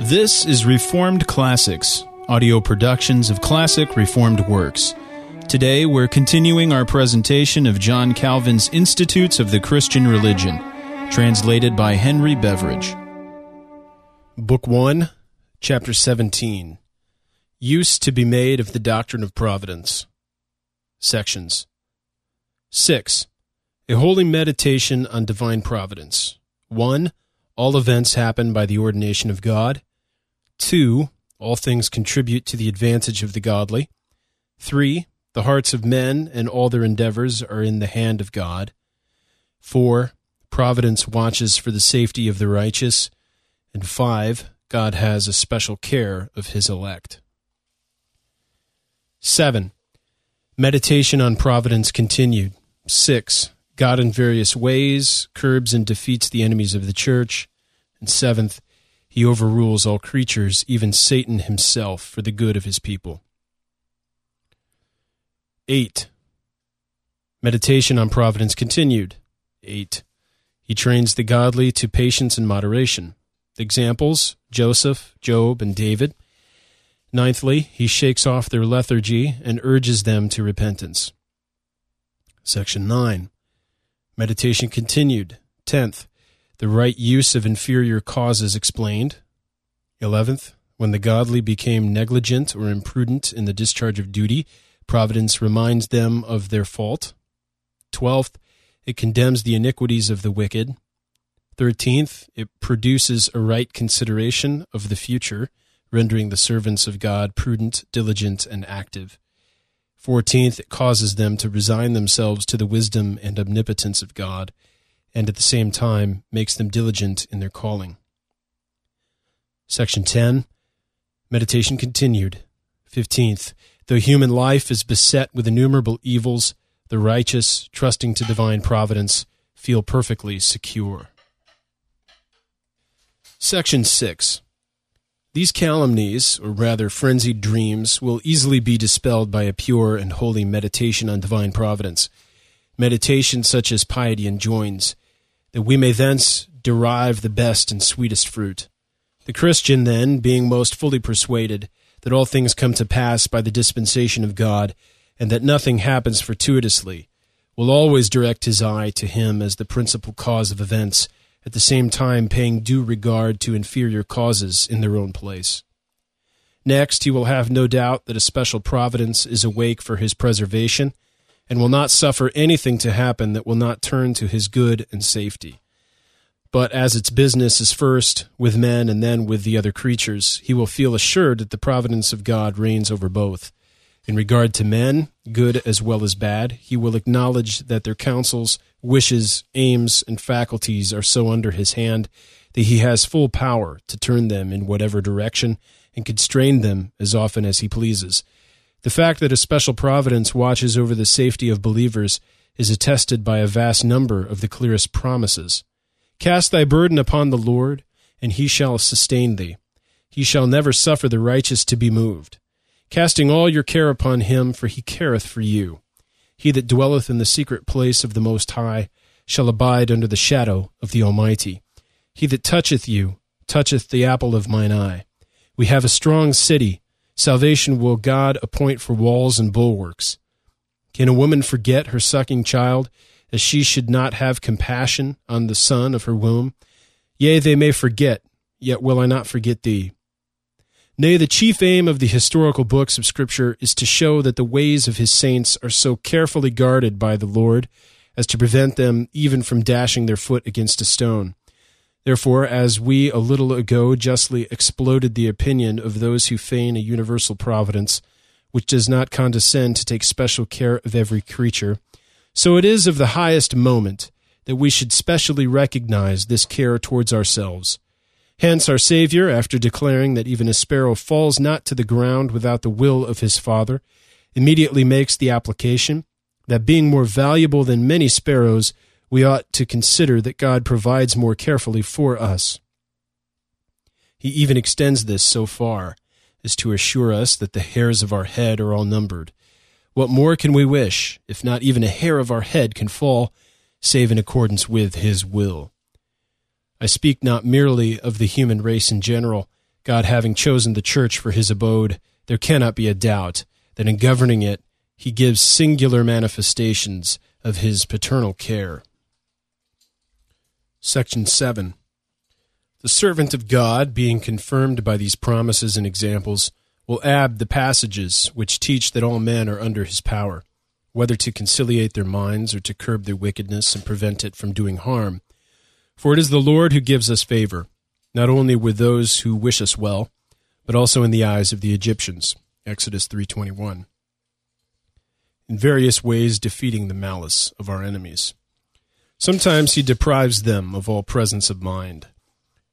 This is Reformed Classics, audio productions of classic Reformed works. Today we're continuing our presentation of John Calvin's Institutes of the Christian Religion, translated by Henry Beveridge. Book 1, Chapter 17 Use to be made of the Doctrine of Providence. Sections 6. A holy meditation on divine providence. 1. All events happen by the ordination of God. 2. All things contribute to the advantage of the godly. 3. The hearts of men and all their endeavors are in the hand of God. 4. Providence watches for the safety of the righteous. And 5. God has a special care of his elect. 7. Meditation on providence continued. 6. God in various ways curbs and defeats the enemies of the church. And seventh, he overrules all creatures, even Satan himself, for the good of his people. 8. Meditation on providence continued. 8. He trains the godly to patience and moderation. Examples Joseph, Job, and David. Ninthly, he shakes off their lethargy and urges them to repentance. Section 9. Meditation continued. Tenth, the right use of inferior causes explained. Eleventh, when the godly became negligent or imprudent in the discharge of duty, providence reminds them of their fault. Twelfth, it condemns the iniquities of the wicked. Thirteenth, it produces a right consideration of the future, rendering the servants of God prudent, diligent, and active. Fourteenth, it causes them to resign themselves to the wisdom and omnipotence of God, and at the same time makes them diligent in their calling. Section 10. Meditation continued. Fifteenth, though human life is beset with innumerable evils, the righteous, trusting to divine providence, feel perfectly secure. Section 6. These calumnies, or rather frenzied dreams, will easily be dispelled by a pure and holy meditation on divine providence, meditation such as piety enjoins, that we may thence derive the best and sweetest fruit. The Christian, then, being most fully persuaded that all things come to pass by the dispensation of God, and that nothing happens fortuitously, will always direct his eye to Him as the principal cause of events at the same time paying due regard to inferior causes in their own place. Next, he will have no doubt that a special providence is awake for his preservation, and will not suffer anything to happen that will not turn to his good and safety. But as its business is first with men and then with the other creatures, he will feel assured that the providence of God reigns over both. In regard to men, good as well as bad, he will acknowledge that their counsels wishes, aims, and faculties are so under his hand that he has full power to turn them in whatever direction and constrain them as often as he pleases. The fact that a special providence watches over the safety of believers is attested by a vast number of the clearest promises. Cast thy burden upon the Lord, and he shall sustain thee. He shall never suffer the righteous to be moved. Casting all your care upon him, for he careth for you. He that dwelleth in the secret place of the Most High shall abide under the shadow of the Almighty. He that toucheth you toucheth the apple of mine eye. We have a strong city. Salvation will God appoint for walls and bulwarks. Can a woman forget her sucking child, as she should not have compassion on the son of her womb? Yea, they may forget, yet will I not forget thee. Nay, the chief aim of the historical books of Scripture is to show that the ways of his saints are so carefully guarded by the Lord as to prevent them even from dashing their foot against a stone. Therefore, as we a little ago justly exploded the opinion of those who feign a universal providence, which does not condescend to take special care of every creature, so it is of the highest moment that we should specially recognize this care towards ourselves Hence, our Savior, after declaring that even a sparrow falls not to the ground without the will of his Father, immediately makes the application that being more valuable than many sparrows, we ought to consider that God provides more carefully for us. He even extends this so far as to assure us that the hairs of our head are all numbered. What more can we wish, if not even a hair of our head can fall, save in accordance with His will? I speak not merely of the human race in general, God having chosen the church for his abode, there cannot be a doubt that in governing it, he gives singular manifestations of his paternal care. Section 7. The servant of God, being confirmed by these promises and examples, will add the passages which teach that all men are under his power, whether to conciliate their minds or to curb their wickedness and prevent it from doing harm. For it is the Lord who gives us favor, not only with those who wish us well, but also in the eyes of the Egyptians. Exodus 3:21. In various ways defeating the malice of our enemies. Sometimes he deprives them of all presence of mind,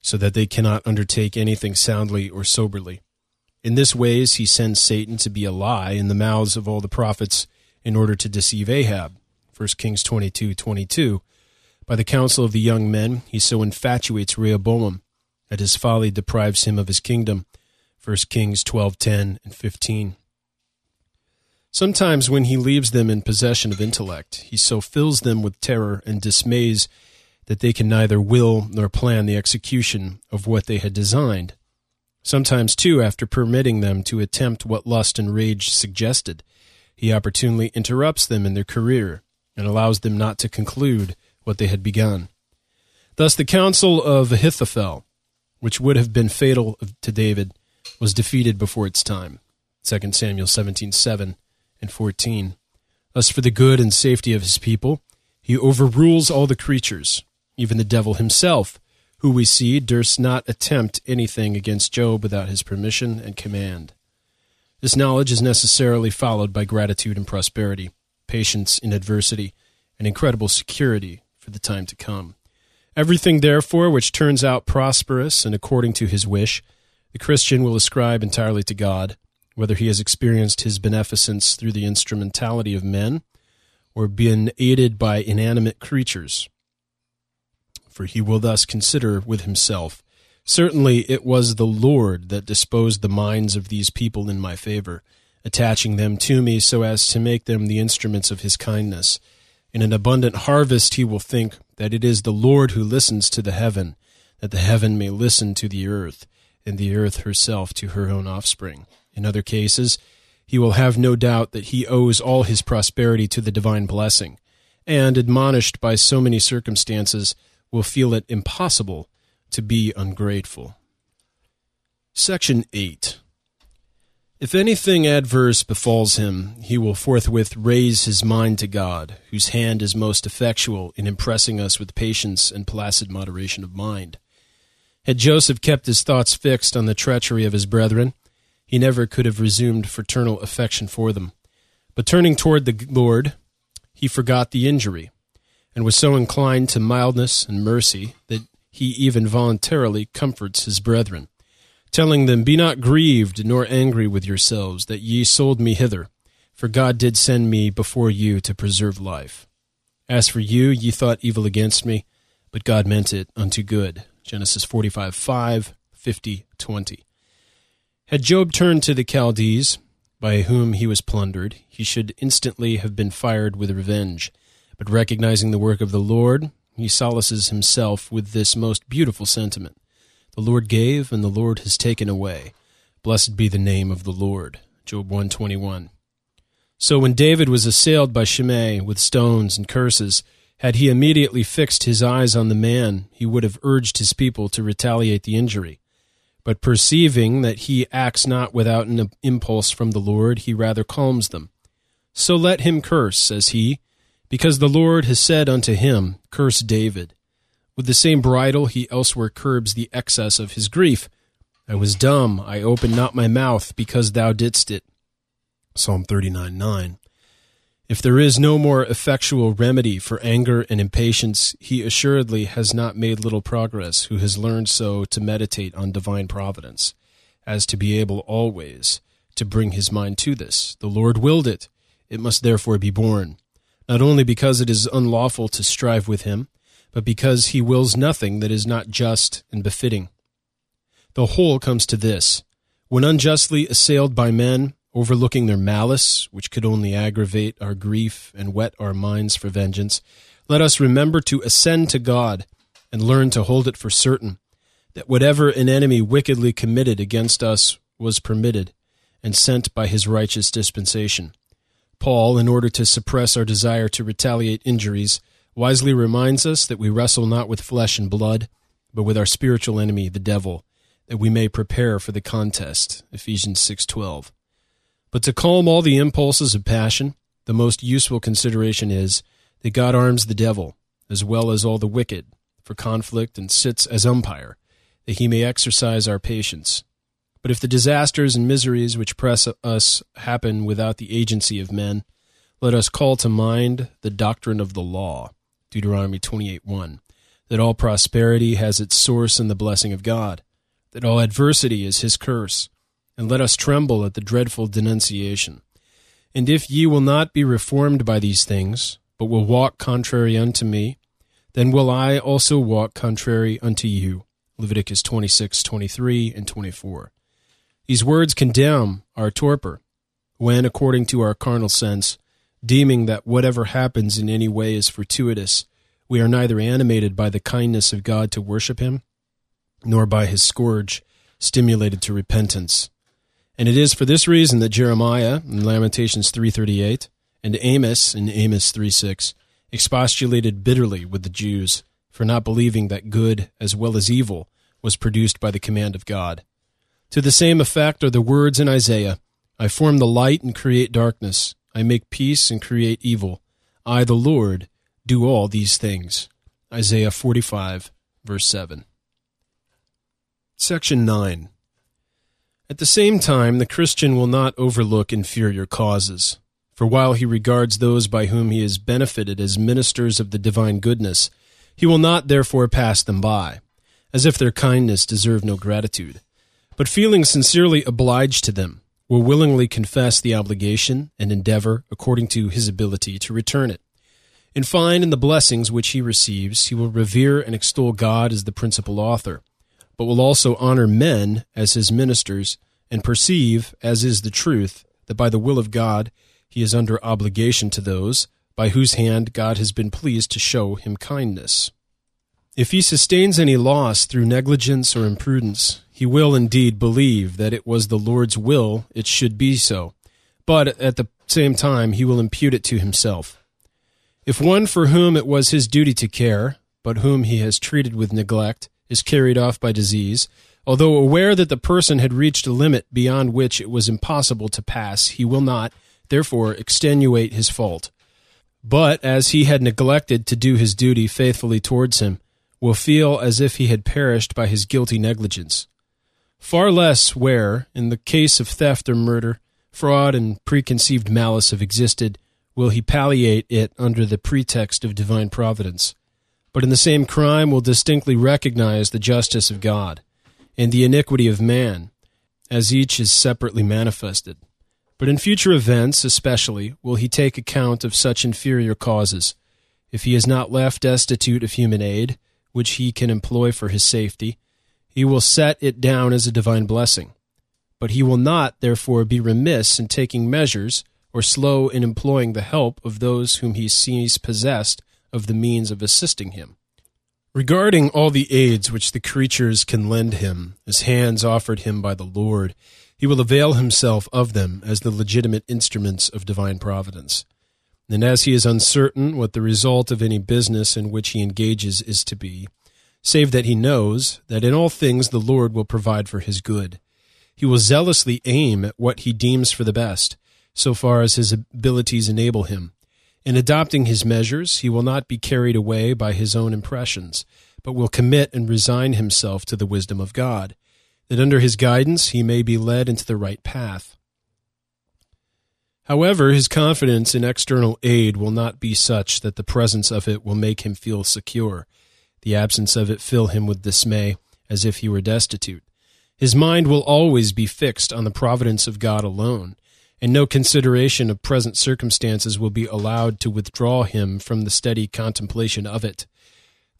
so that they cannot undertake anything soundly or soberly. In this ways he sends Satan to be a lie in the mouths of all the prophets in order to deceive Ahab. 1 Kings 22:22. By the counsel of the young men, he so infatuates Rehoboam that his folly deprives him of his kingdom. 1 Kings 12:10 and 15. Sometimes when he leaves them in possession of intellect, he so fills them with terror and dismays that they can neither will nor plan the execution of what they had designed. Sometimes, too, after permitting them to attempt what lust and rage suggested, he opportunely interrupts them in their career and allows them not to conclude what they had begun. Thus, the counsel of Ahithophel, which would have been fatal to David, was defeated before its time. 2 Samuel 17:7 and 14. Thus, for the good and safety of his people, he overrules all the creatures, even the devil himself, who we see durst not attempt anything against Job without his permission and command. This knowledge is necessarily followed by gratitude and prosperity, patience in adversity, and incredible security for the time to come. Everything, therefore, which turns out prosperous and according to his wish, the Christian will ascribe entirely to God, whether he has experienced his beneficence through the instrumentality of men or been aided by inanimate creatures. For he will thus consider with himself Certainly it was the Lord that disposed the minds of these people in my favor, attaching them to me so as to make them the instruments of his kindness. In an abundant harvest he will think that it is the Lord who listens to the heaven, that the heaven may listen to the earth, and the earth herself to her own offspring. In other cases, he will have no doubt that he owes all his prosperity to the divine blessing, and, admonished by so many circumstances, will feel it impossible to be ungrateful. Section 8. If anything adverse befalls him, he will forthwith raise his mind to God, whose hand is most effectual in impressing us with patience and placid moderation of mind. Had Joseph kept his thoughts fixed on the treachery of his brethren, he never could have resumed fraternal affection for them. But turning toward the Lord, he forgot the injury, and was so inclined to mildness and mercy that he even voluntarily comforts his brethren, telling them, Be not grieved nor angry with yourselves that ye sold me hither, for God did send me before you to preserve life. As for you, ye thought evil against me, but God meant it unto good. Genesis 45 5, 50, 20. Had Job turned to the Chaldees, by whom he was plundered, he should instantly have been fired with revenge. But recognizing the work of the Lord, he solaces himself with this most beautiful sentiment The Lord gave, and the Lord has taken away. Blessed be the name of the Lord. Job 121. So when David was assailed by Shimei with stones and curses, had he immediately fixed his eyes on the man, he would have urged his people to retaliate the injury. But perceiving that he acts not without an impulse from the Lord, he rather calms them. So let him curse, says he, because the Lord has said unto him, Curse David. With the same bridle he elsewhere curbs the excess of his grief. I was dumb, I opened not my mouth, because thou didst it. Psalm 39 9. If there is no more effectual remedy for anger and impatience, he assuredly has not made little progress who has learned so to meditate on divine providence, as to be able always to bring his mind to this. The Lord willed it, it must therefore be borne not only because it is unlawful to strive with him, but because he wills nothing that is not just and befitting. The whole comes to this when unjustly assailed by men, overlooking their malice, which could only aggravate our grief and whet our minds for vengeance, let us remember to ascend to God and learn to hold it for certain that whatever an enemy wickedly committed against us was permitted and sent by his righteous dispensation. Paul, in order to suppress our desire to retaliate injuries, wisely reminds us that we wrestle not with flesh and blood, but with our spiritual enemy, the devil, that we may prepare for the contest. Ephesians 6:12. But to calm all the impulses of passion, the most useful consideration is that God arms the devil, as well as all the wicked, for conflict and sits as umpire, that he may exercise our patience. But if the disasters and miseries which press us happen without the agency of men, let us call to mind the doctrine of the law, Deuteronomy 28:1, that all prosperity has its source in the blessing of God, that all adversity is his curse, and let us tremble at the dreadful denunciation. And if ye will not be reformed by these things, but will walk contrary unto me, then will I also walk contrary unto you. Leviticus 26, 23, and 24. These words condemn our torpor, when, according to our carnal sense, deeming that whatever happens in any way is fortuitous, we are neither animated by the kindness of God to worship Him, nor by His scourge stimulated to repentance. And it is for this reason that Jeremiah in Lamentations 3:38 and Amos in Amos 3:6 expostulated bitterly with the Jews for not believing that good as well as evil was produced by the command of God. To the same effect are the words in Isaiah I form the light and create darkness. I make peace and create evil. I, the Lord, do all these things. Isaiah 45, verse 7. Section 9. At the same time, the Christian will not overlook inferior causes. For while he regards those by whom he is benefited as ministers of the divine goodness, he will not therefore pass them by, as if their kindness deserved no gratitude, but feeling sincerely obliged to them, will willingly confess the obligation and endeavor, according to his ability, to return it. In fine, in the blessings which he receives, he will revere and extol God as the principal author, but will also honor men as his ministers, and perceive, as is the truth, that by the will of God he is under obligation to those by whose hand God has been pleased to show him kindness. If he sustains any loss through negligence or imprudence, he will indeed believe that it was the Lord's will it should be so, but at the same time he will impute it to himself. If one for whom it was his duty to care, but whom he has treated with neglect, is carried off by disease, although aware that the person had reached a limit beyond which it was impossible to pass, he will not, therefore extenuate his fault. But as he had neglected to do his duty faithfully towards him, will feel as if he had perished by his guilty negligence. Far less where, in the case of theft or murder, fraud and preconceived malice have existed, will he palliate it under the pretext of divine providence. But in the same crime will distinctly recognize the justice of God and the iniquity of man, as each is separately manifested. But in future events, especially, will he take account of such inferior causes. If he is not left destitute of human aid, which he can employ for his safety, he will set it down as a divine blessing. But he will not, therefore, be remiss in taking measures or slow in employing the help of those whom he sees possessed of the means of assisting him. Regarding all the aids which the creatures can lend him, as hands offered him by the Lord, he will avail himself of them as the legitimate instruments of divine providence. And as he is uncertain what the result of any business in which he engages is to be, save that he knows that in all things the Lord will provide for his good, he will zealously aim at what he deems for the best, so far as his abilities enable him. In adopting his measures, he will not be carried away by his own impressions, but will commit and resign himself to the wisdom of God that under his guidance he may be led into the right path. However, his confidence in external aid will not be such that the presence of it will make him feel secure, the absence of it fill him with dismay, as if he were destitute. His mind will always be fixed on the providence of God alone, and no consideration of present circumstances will be allowed to withdraw him from the steady contemplation of it.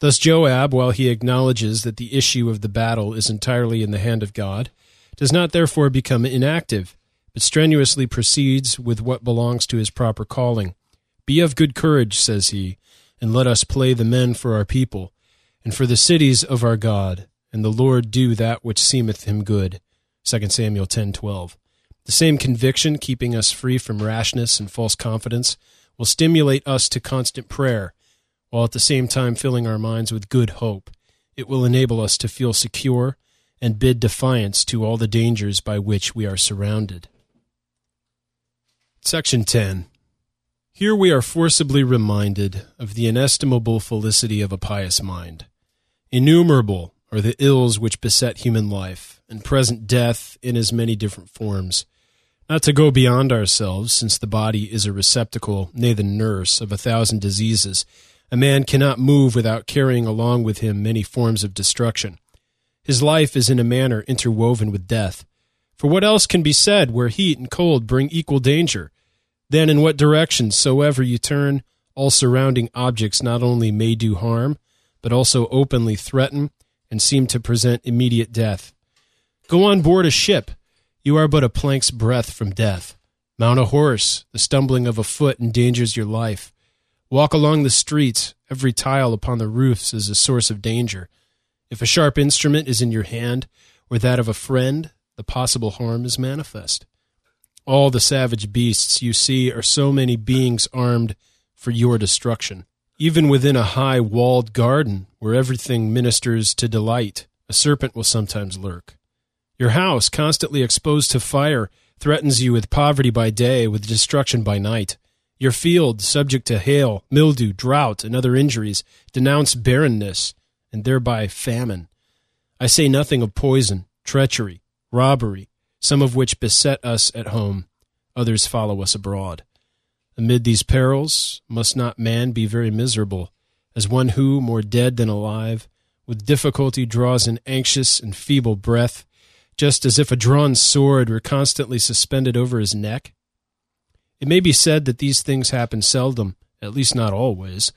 Thus, Joab, while he acknowledges that the issue of the battle is entirely in the hand of God, does not therefore become inactive, but strenuously proceeds with what belongs to his proper calling. Be of good courage, says he, and let us play the men for our people, and for the cities of our God, and the Lord do that which seemeth him good. 2 Samuel 10:12. The same conviction, keeping us free from rashness and false confidence, will stimulate us to constant prayer, while at the same time filling our minds with good hope. It will enable us to feel secure and bid defiance to all the dangers by which we are surrounded. Section 10. Here we are forcibly reminded of the inestimable felicity of a pious mind. Innumerable are the ills which beset human life, and present death in as many different forms. Not to go beyond ourselves, since the body is a receptacle, nay, the nurse, of a thousand diseases, a man cannot move without carrying along with him many forms of destruction. His life is in a manner interwoven with death. For what else can be said where heat and cold bring equal danger? Then, in what direction soever you turn, all surrounding objects not only may do harm, but also openly threaten and seem to present immediate death. Go on board a ship you are but a plank's breadth from death. Mount a horse, the stumbling of a foot endangers your life. Walk along the streets, every tile upon the roofs is a source of danger. If a sharp instrument is in your hand, or that of a friend, the possible harm is manifest. All the savage beasts you see are so many beings armed for your destruction. Even within a high walled garden, where everything ministers to delight, a serpent will sometimes lurk. Your house, constantly exposed to fire, threatens you with poverty by day, with destruction by night. Your field, subject to hail, mildew, drought, and other injuries, denounce barrenness, and thereby famine. I say nothing of poison, treachery, robbery, some of which beset us at home, others follow us abroad. Amid these perils, must not man be very miserable, as one who, more dead than alive, with difficulty draws an anxious and feeble breath, just as if a drawn sword were constantly suspended over his neck? It may be said that these things happen seldom, at least not always,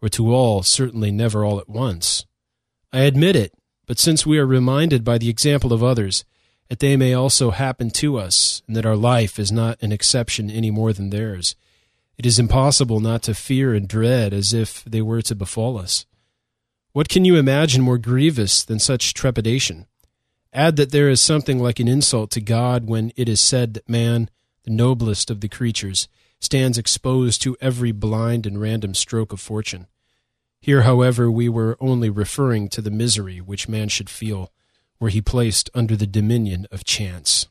or to all, certainly never all at once. I admit it, but since we are reminded by the example of others that they may also happen to us, and that our life is not an exception any more than theirs, it is impossible not to fear and dread as if they were to befall us. What can you imagine more grievous than such trepidation? Add that there is something like an insult to God when it is said that man, the noblest of the creatures, stands exposed to every blind and random stroke of fortune. Here, however, we were only referring to the misery which man should feel were he placed under the dominion of chance.